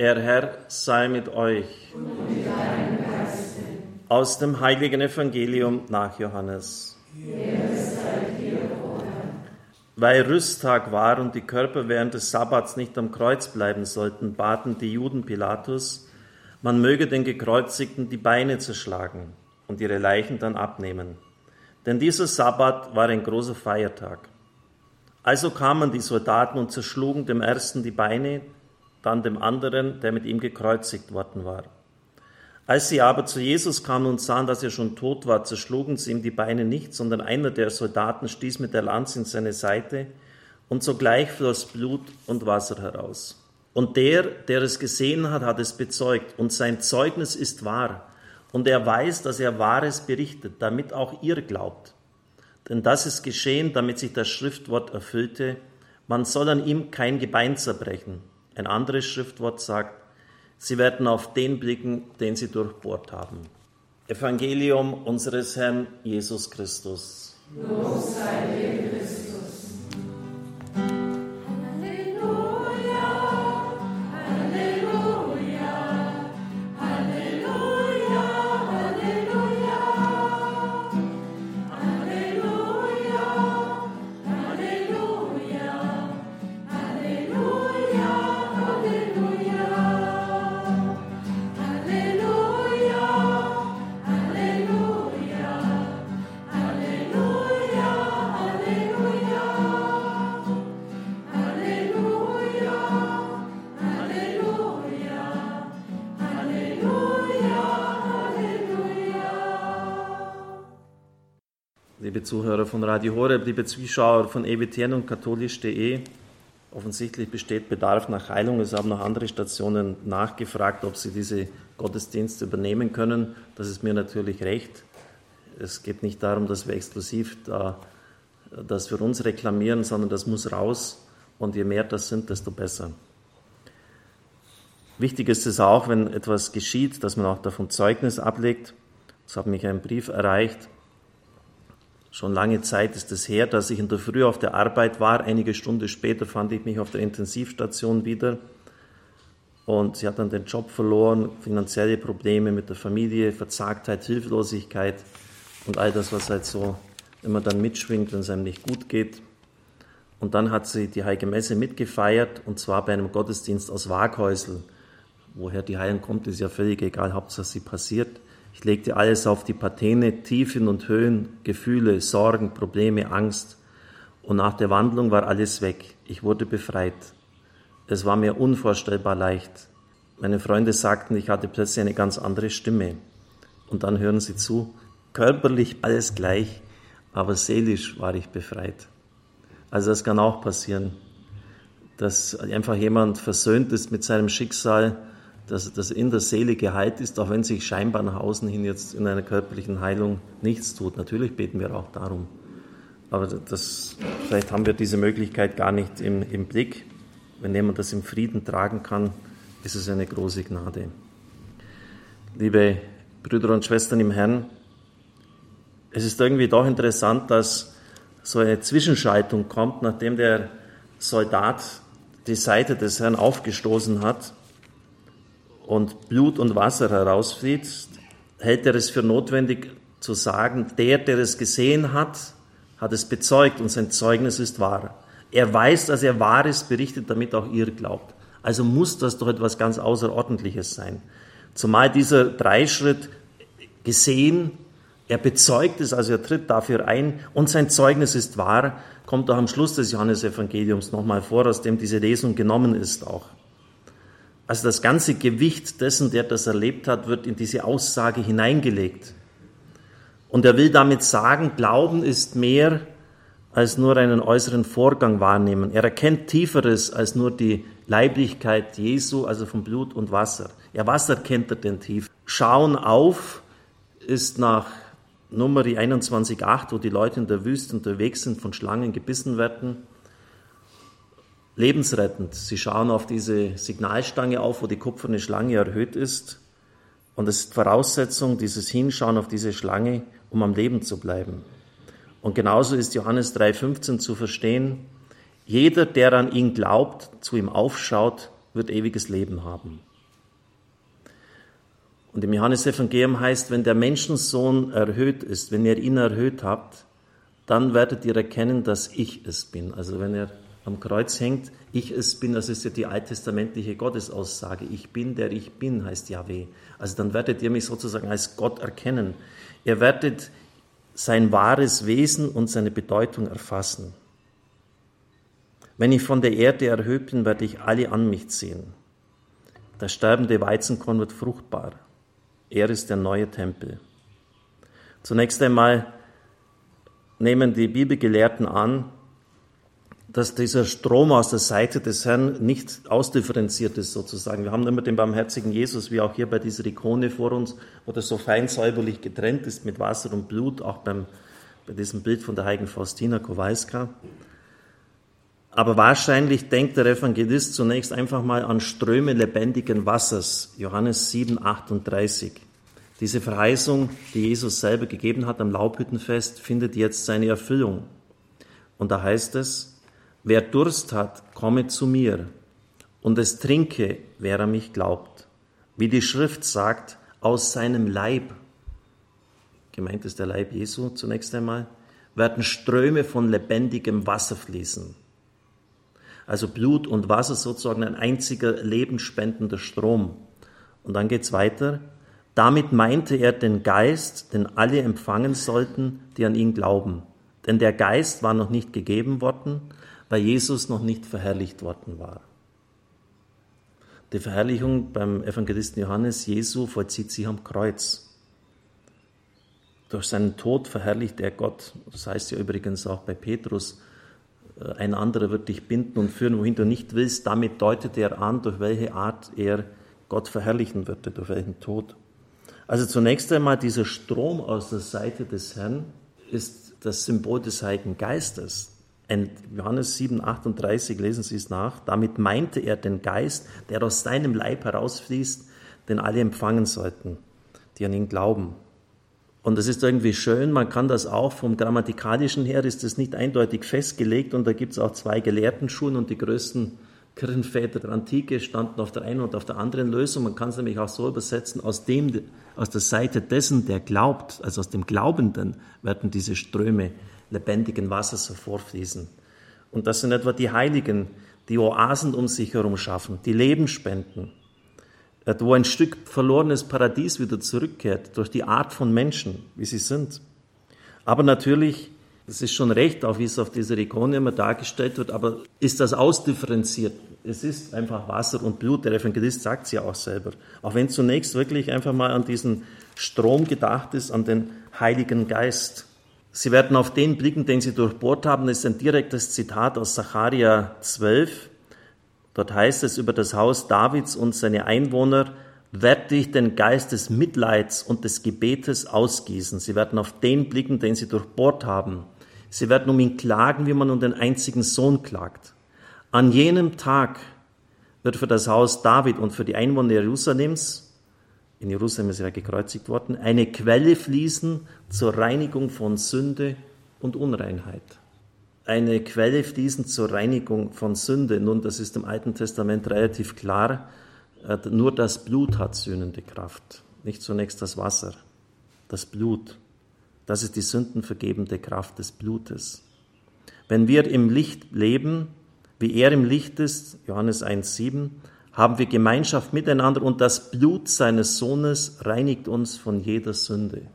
Der Herr sei mit euch. Und mit deinem Geiste. Aus dem heiligen Evangelium nach Johannes. Weil Rüsttag war und die Körper während des Sabbats nicht am Kreuz bleiben sollten, baten die Juden Pilatus, man möge den Gekreuzigten die Beine zerschlagen und ihre Leichen dann abnehmen. Denn dieser Sabbat war ein großer Feiertag. Also kamen die Soldaten und zerschlugen dem ersten die Beine, dann dem anderen, der mit ihm gekreuzigt worden war. Als sie aber zu Jesus kamen und sahen, dass er schon tot war, zerschlugen sie ihm die Beine nicht, sondern einer der Soldaten stieß mit der Lanze in seine Seite, und sogleich floss Blut und Wasser heraus. Und der, der es gesehen hat, hat es bezeugt, und sein Zeugnis ist wahr, und er weiß, dass er Wahres berichtet, damit auch ihr glaubt. Denn das ist geschehen, damit sich das Schriftwort erfüllte, man soll an ihm kein Gebein zerbrechen. Ein anderes Schriftwort sagt, sie werden auf den blicken, den sie durchbohrt haben. Evangelium unseres Herrn Jesus Christus. Los sei dir Christus. Liebe Zuhörer von Radio Horeb, liebe Zuschauer von EWTN und katholisch.de. Offensichtlich besteht Bedarf nach Heilung. Es haben noch andere Stationen nachgefragt, ob sie diese Gottesdienste übernehmen können. Das ist mir natürlich recht. Es geht nicht darum, dass wir exklusiv da, das für uns reklamieren, sondern das muss raus. Und je mehr das sind, desto besser. Wichtig ist es auch, wenn etwas geschieht, dass man auch davon Zeugnis ablegt. Es hat mich ein Brief erreicht Schon lange Zeit ist es her, dass ich in der Früh auf der Arbeit war. Einige Stunden später fand ich mich auf der Intensivstation wieder. Und sie hat dann den Job verloren, finanzielle Probleme mit der Familie, Verzagtheit, Hilflosigkeit und all das, was halt so immer dann mitschwingt, wenn es einem nicht gut geht. Und dann hat sie die Heilige Messe mitgefeiert, und zwar bei einem Gottesdienst aus Waghäusel. Woher die Heilung kommt, ist ja völlig egal, Hauptsache sie passiert. Ich legte alles auf die Patene, Tiefen und Höhen, Gefühle, Sorgen, Probleme, Angst. Und nach der Wandlung war alles weg. Ich wurde befreit. Es war mir unvorstellbar leicht. Meine Freunde sagten, ich hatte plötzlich eine ganz andere Stimme. Und dann hören sie zu, körperlich alles gleich, aber seelisch war ich befreit. Also das kann auch passieren, dass einfach jemand versöhnt ist mit seinem Schicksal dass das in der Seele geheilt ist, auch wenn sich scheinbar nach außen hin jetzt in einer körperlichen Heilung nichts tut. Natürlich beten wir auch darum. Aber das, vielleicht haben wir diese Möglichkeit gar nicht im, im Blick. Wenn jemand das im Frieden tragen kann, ist es eine große Gnade. Liebe Brüder und Schwestern im Herrn, es ist irgendwie doch interessant, dass so eine Zwischenschaltung kommt, nachdem der Soldat die Seite des Herrn aufgestoßen hat und Blut und Wasser herausfließt, hält er es für notwendig zu sagen, der, der es gesehen hat, hat es bezeugt und sein Zeugnis ist wahr. Er weiß, dass er Wahres berichtet, damit auch ihr glaubt. Also muss das doch etwas ganz Außerordentliches sein. Zumal dieser Dreischritt gesehen, er bezeugt es, also er tritt dafür ein und sein Zeugnis ist wahr, kommt auch am Schluss des Johannesevangeliums nochmal vor, aus dem diese Lesung genommen ist auch. Also das ganze Gewicht dessen, der das erlebt hat, wird in diese Aussage hineingelegt. Und er will damit sagen, Glauben ist mehr als nur einen äußeren Vorgang wahrnehmen. Er erkennt Tieferes als nur die Leiblichkeit Jesu, also von Blut und Wasser. Ja, was erkennt er denn tief? Schauen auf ist nach Nummer 21.8, wo die Leute in der Wüste unterwegs sind, von Schlangen gebissen werden, lebensrettend. Sie schauen auf diese Signalstange auf, wo die kupferne Schlange erhöht ist. Und es ist Voraussetzung, dieses Hinschauen auf diese Schlange, um am Leben zu bleiben. Und genauso ist Johannes 3,15 zu verstehen. Jeder, der an ihn glaubt, zu ihm aufschaut, wird ewiges Leben haben. Und im Johannesevangelium heißt, wenn der Menschensohn erhöht ist, wenn ihr ihn erhöht habt, dann werdet ihr erkennen, dass ich es bin. Also wenn er am Kreuz hängt, ich es bin, das ist ja die alttestamentliche Gottesaussage. Ich bin, der ich bin, heißt Yahweh. Also dann werdet ihr mich sozusagen als Gott erkennen. Ihr werdet sein wahres Wesen und seine Bedeutung erfassen. Wenn ich von der Erde erhöht bin, werde ich alle an mich ziehen. Das sterbende Weizenkorn wird fruchtbar. Er ist der neue Tempel. Zunächst einmal nehmen die Bibelgelehrten an, dass dieser Strom aus der Seite des Herrn nicht ausdifferenziert ist sozusagen. Wir haben immer den barmherzigen Jesus, wie auch hier bei dieser Ikone vor uns, wo das so fein säuberlich getrennt ist mit Wasser und Blut, auch beim, bei diesem Bild von der heiligen Faustina Kowalska. Aber wahrscheinlich denkt der Evangelist zunächst einfach mal an Ströme lebendigen Wassers, Johannes 7, 38. Diese Verheißung, die Jesus selber gegeben hat am Laubhüttenfest, findet jetzt seine Erfüllung. Und da heißt es, wer Durst hat, komme zu mir und es trinke, wer an mich glaubt. Wie die Schrift sagt, aus seinem Leib, gemeint ist der Leib Jesu zunächst einmal, werden Ströme von lebendigem Wasser fließen also Blut und Wasser sozusagen ein einziger lebensspendender Strom. Und dann geht es weiter. Damit meinte er den Geist, den alle empfangen sollten, die an ihn glauben. Denn der Geist war noch nicht gegeben worden, weil Jesus noch nicht verherrlicht worden war. Die Verherrlichung beim Evangelisten Johannes, Jesu vollzieht sich am Kreuz. Durch seinen Tod verherrlicht er Gott. Das heißt ja übrigens auch bei Petrus, äh, ein anderer wird dich binden und führen, wohin du nicht willst. Damit deutet er an, durch welche Art er Gott verherrlichen würde, durch welchen Tod. Also zunächst einmal dieser Strom aus der Seite des Herrn ist das Symbol des Heiligen Geistes. In Johannes 7, 38 lesen Sie es nach. Damit meinte er den Geist, der aus seinem Leib herausfließt, den alle empfangen sollten, die an ihn glauben. Und das ist irgendwie schön, man kann das auch vom Grammatikalischen her, ist das nicht eindeutig festgelegt und da gibt es auch zwei Gelehrtenschulen und die größten Kirchenväter der Antike standen auf der einen und auf der anderen Lösung. Man kann es nämlich auch so übersetzen, aus, dem, aus der Seite dessen, der glaubt, also aus dem Glaubenden, werden diese Ströme lebendigen Wassers hervorfließen. Und das sind etwa die Heiligen, die Oasen um sich herum schaffen, die Leben spenden, wo ein Stück verlorenes Paradies wieder zurückkehrt durch die Art von Menschen, wie sie sind. Aber natürlich, es ist schon recht, auch wie es auf dieser Ikone immer dargestellt wird, aber ist das ausdifferenziert? Es ist einfach Wasser und Blut. Der Evangelist sagt es ja auch selber. Auch wenn zunächst wirklich einfach mal an diesen Strom gedacht ist, an den Heiligen Geist. Sie werden auf den blicken, den sie durchbohrt haben. Das ist ein direktes Zitat aus Sacharja 12. Dort heißt es über das Haus Davids und seine Einwohner, werde ich den Geist des Mitleids und des Gebetes ausgießen. Sie werden auf den blicken, den sie durchbohrt haben. Sie werden um ihn klagen, wie man um den einzigen Sohn klagt. An jenem Tag wird für das Haus David und für die Einwohner Jerusalems, in Jerusalem ist er gekreuzigt worden, eine Quelle fließen zur Reinigung von Sünde und Unreinheit eine Quelle fließen zur Reinigung von Sünde. Nun, das ist im Alten Testament relativ klar. Äh, nur das Blut hat sühnende Kraft, nicht zunächst das Wasser. Das Blut, das ist die sündenvergebende Kraft des Blutes. Wenn wir im Licht leben, wie er im Licht ist, Johannes 1,7, haben wir Gemeinschaft miteinander und das Blut seines Sohnes reinigt uns von jeder Sünde.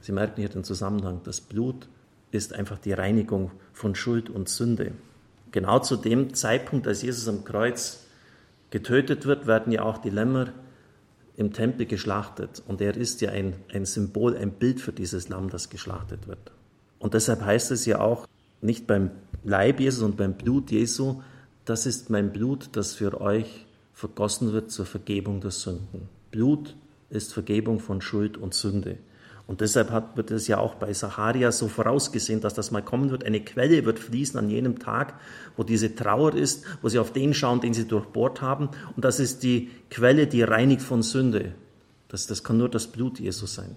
Sie merken hier den Zusammenhang. Das Blut ist einfach die Reinigung von Schuld und Sünde. Genau zu dem Zeitpunkt, als Jesus am Kreuz getötet wird, werden ja auch die Lämmer im Tempel geschlachtet. Und er ist ja ein, ein Symbol, ein Bild für dieses Lamm, das geschlachtet wird. Und deshalb heißt es ja auch nicht beim Leib Jesus und beim Blut Jesu, das ist mein Blut, das für euch vergossen wird zur Vergebung der Sünden. Blut ist Vergebung von Schuld und Sünde. Und deshalb hat, wird es ja auch bei Sacharia so vorausgesehen, dass das mal kommen wird. Eine Quelle wird fließen an jenem Tag, wo diese Trauer ist, wo sie auf den schauen, den sie durchbohrt haben. Und das ist die Quelle, die reinigt von Sünde. Das, das kann nur das Blut Jesus sein.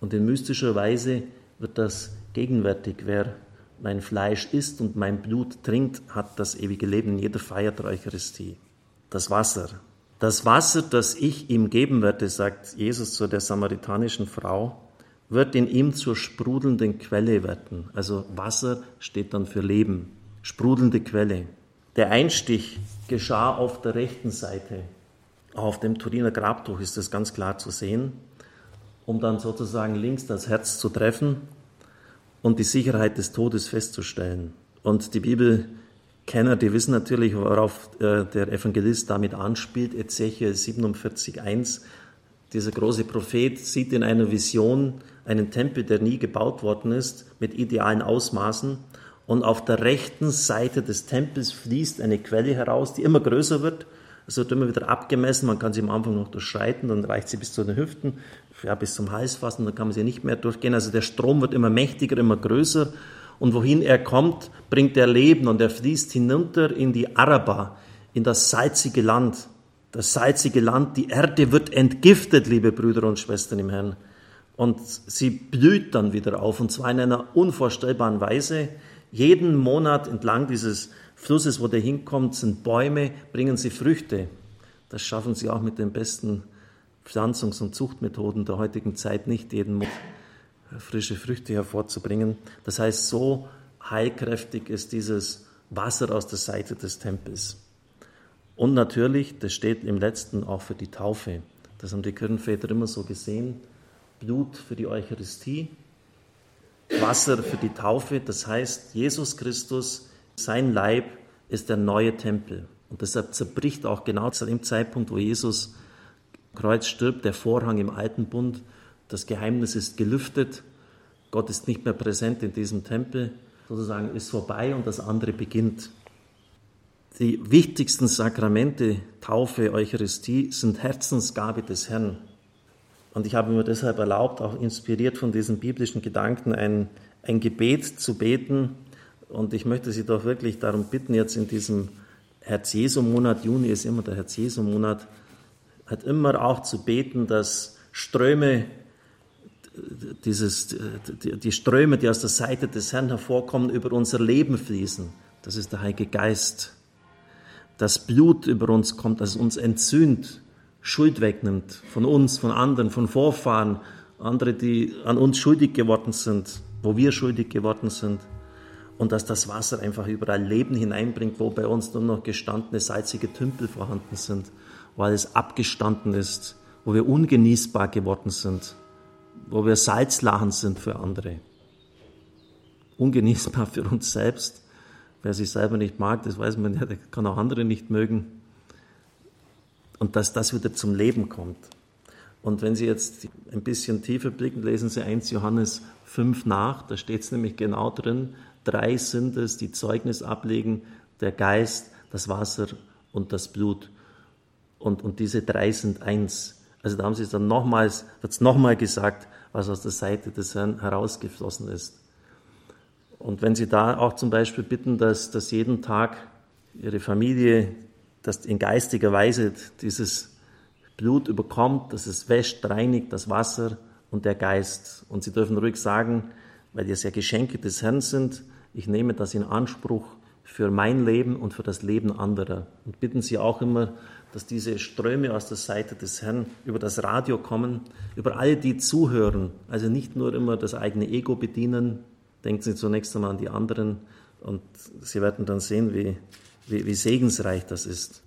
Und in mystischer Weise wird das gegenwärtig. Wer mein Fleisch isst und mein Blut trinkt, hat das ewige Leben jeder Feier der Eucharistie. Das Wasser, Das Wasser, das ich ihm geben werde, sagt Jesus zu der samaritanischen Frau, wird in ihm zur sprudelnden Quelle werden. Also Wasser steht dann für Leben, sprudelnde Quelle. Der Einstich geschah auf der rechten Seite. Auf dem Turiner Grabtuch ist das ganz klar zu sehen, um dann sozusagen links das Herz zu treffen und die Sicherheit des Todes festzustellen. Und die Bibelkenner, die wissen natürlich, worauf äh, der Evangelist damit anspielt. Ezechiel 47,1. Dieser große Prophet sieht in einer Vision einen Tempel, der nie gebaut worden ist, mit idealen Ausmaßen. Und auf der rechten Seite des Tempels fließt eine Quelle heraus, die immer größer wird. Es wird immer wieder abgemessen. Man kann sie am Anfang noch durchschreiten, dann reicht sie bis zu den Hüften, ja, bis zum Hals fassen, dann kann man sie nicht mehr durchgehen. Also der Strom wird immer mächtiger, immer größer. Und wohin er kommt, bringt er Leben und er fließt hinunter in die Araba, in das salzige Land. Das salzige Land, die Erde wird entgiftet, liebe Brüder und Schwestern im Herrn. Und sie blüht dann wieder auf, und zwar in einer unvorstellbaren Weise. Jeden Monat entlang dieses Flusses, wo der hinkommt, sind Bäume, bringen sie Früchte. Das schaffen sie auch mit den besten Pflanzungs- und Zuchtmethoden der heutigen Zeit nicht, jeden Monat frische Früchte hervorzubringen. Das heißt, so heilkräftig ist dieses Wasser aus der Seite des Tempels. Und natürlich, das steht im letzten auch für die Taufe. Das haben die Kirchenväter immer so gesehen. Blut für die Eucharistie, Wasser für die Taufe. Das heißt, Jesus Christus, sein Leib ist der neue Tempel. Und deshalb zerbricht auch genau zu dem Zeitpunkt, wo Jesus Kreuz stirbt, der Vorhang im alten Bund. Das Geheimnis ist gelüftet. Gott ist nicht mehr präsent in diesem Tempel. Sozusagen ist vorbei und das andere beginnt. Die wichtigsten Sakramente, Taufe, Eucharistie, sind Herzensgabe des Herrn. Und ich habe mir deshalb erlaubt, auch inspiriert von diesen biblischen Gedanken, ein, ein Gebet zu beten. Und ich möchte Sie doch wirklich darum bitten, jetzt in diesem Herz-Jesu-Monat, Juni ist immer der Herz-Jesu-Monat, hat immer auch zu beten, dass Ströme, dieses, die Ströme, die aus der Seite des Herrn hervorkommen, über unser Leben fließen. Das ist der Heilige Geist. Das Blut über uns kommt, das uns entzündet, Schuld wegnimmt von uns, von anderen, von Vorfahren, andere, die an uns schuldig geworden sind, wo wir schuldig geworden sind. Und dass das Wasser einfach überall Leben hineinbringt, wo bei uns nur noch gestandene salzige Tümpel vorhanden sind, wo alles abgestanden ist, wo wir ungenießbar geworden sind, wo wir Salzlachen sind für andere. Ungenießbar für uns selbst. Wer sich selber nicht mag, das weiß man ja, der kann auch andere nicht mögen und dass das wieder zum Leben kommt. Und wenn Sie jetzt ein bisschen tiefer blicken, lesen Sie 1 Johannes 5 nach, da steht es nämlich genau drin, drei sind es, die Zeugnis ablegen, der Geist, das Wasser und das Blut. Und, und diese drei sind eins. Also da haben Sie es dann nochmals, wird es nochmal gesagt, was aus der Seite des Herrn herausgeflossen ist. Und wenn Sie da auch zum Beispiel bitten, dass, dass jeden Tag Ihre Familie dass in geistiger Weise dieses Blut überkommt, dass es wäscht, reinigt das Wasser und der Geist. Und Sie dürfen ruhig sagen, weil es ja Geschenke des Herrn sind, ich nehme das in Anspruch für mein Leben und für das Leben anderer. Und bitten Sie auch immer, dass diese Ströme aus der Seite des Herrn über das Radio kommen, über alle, die zuhören. Also nicht nur immer das eigene Ego bedienen, denken Sie zunächst einmal an die anderen und Sie werden dann sehen, wie wie, wie segensreich das ist.